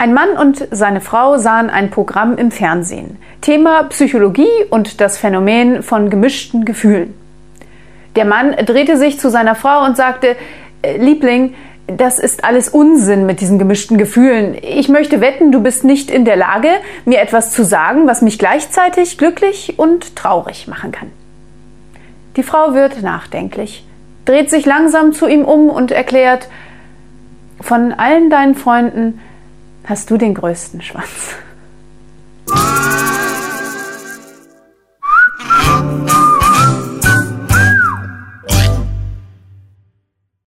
Ein Mann und seine Frau sahen ein Programm im Fernsehen. Thema Psychologie und das Phänomen von gemischten Gefühlen. Der Mann drehte sich zu seiner Frau und sagte, äh, Liebling, das ist alles Unsinn mit diesen gemischten Gefühlen. Ich möchte wetten, du bist nicht in der Lage, mir etwas zu sagen, was mich gleichzeitig glücklich und traurig machen kann. Die Frau wird nachdenklich, dreht sich langsam zu ihm um und erklärt, von allen deinen Freunden hast du den größten Schwanz.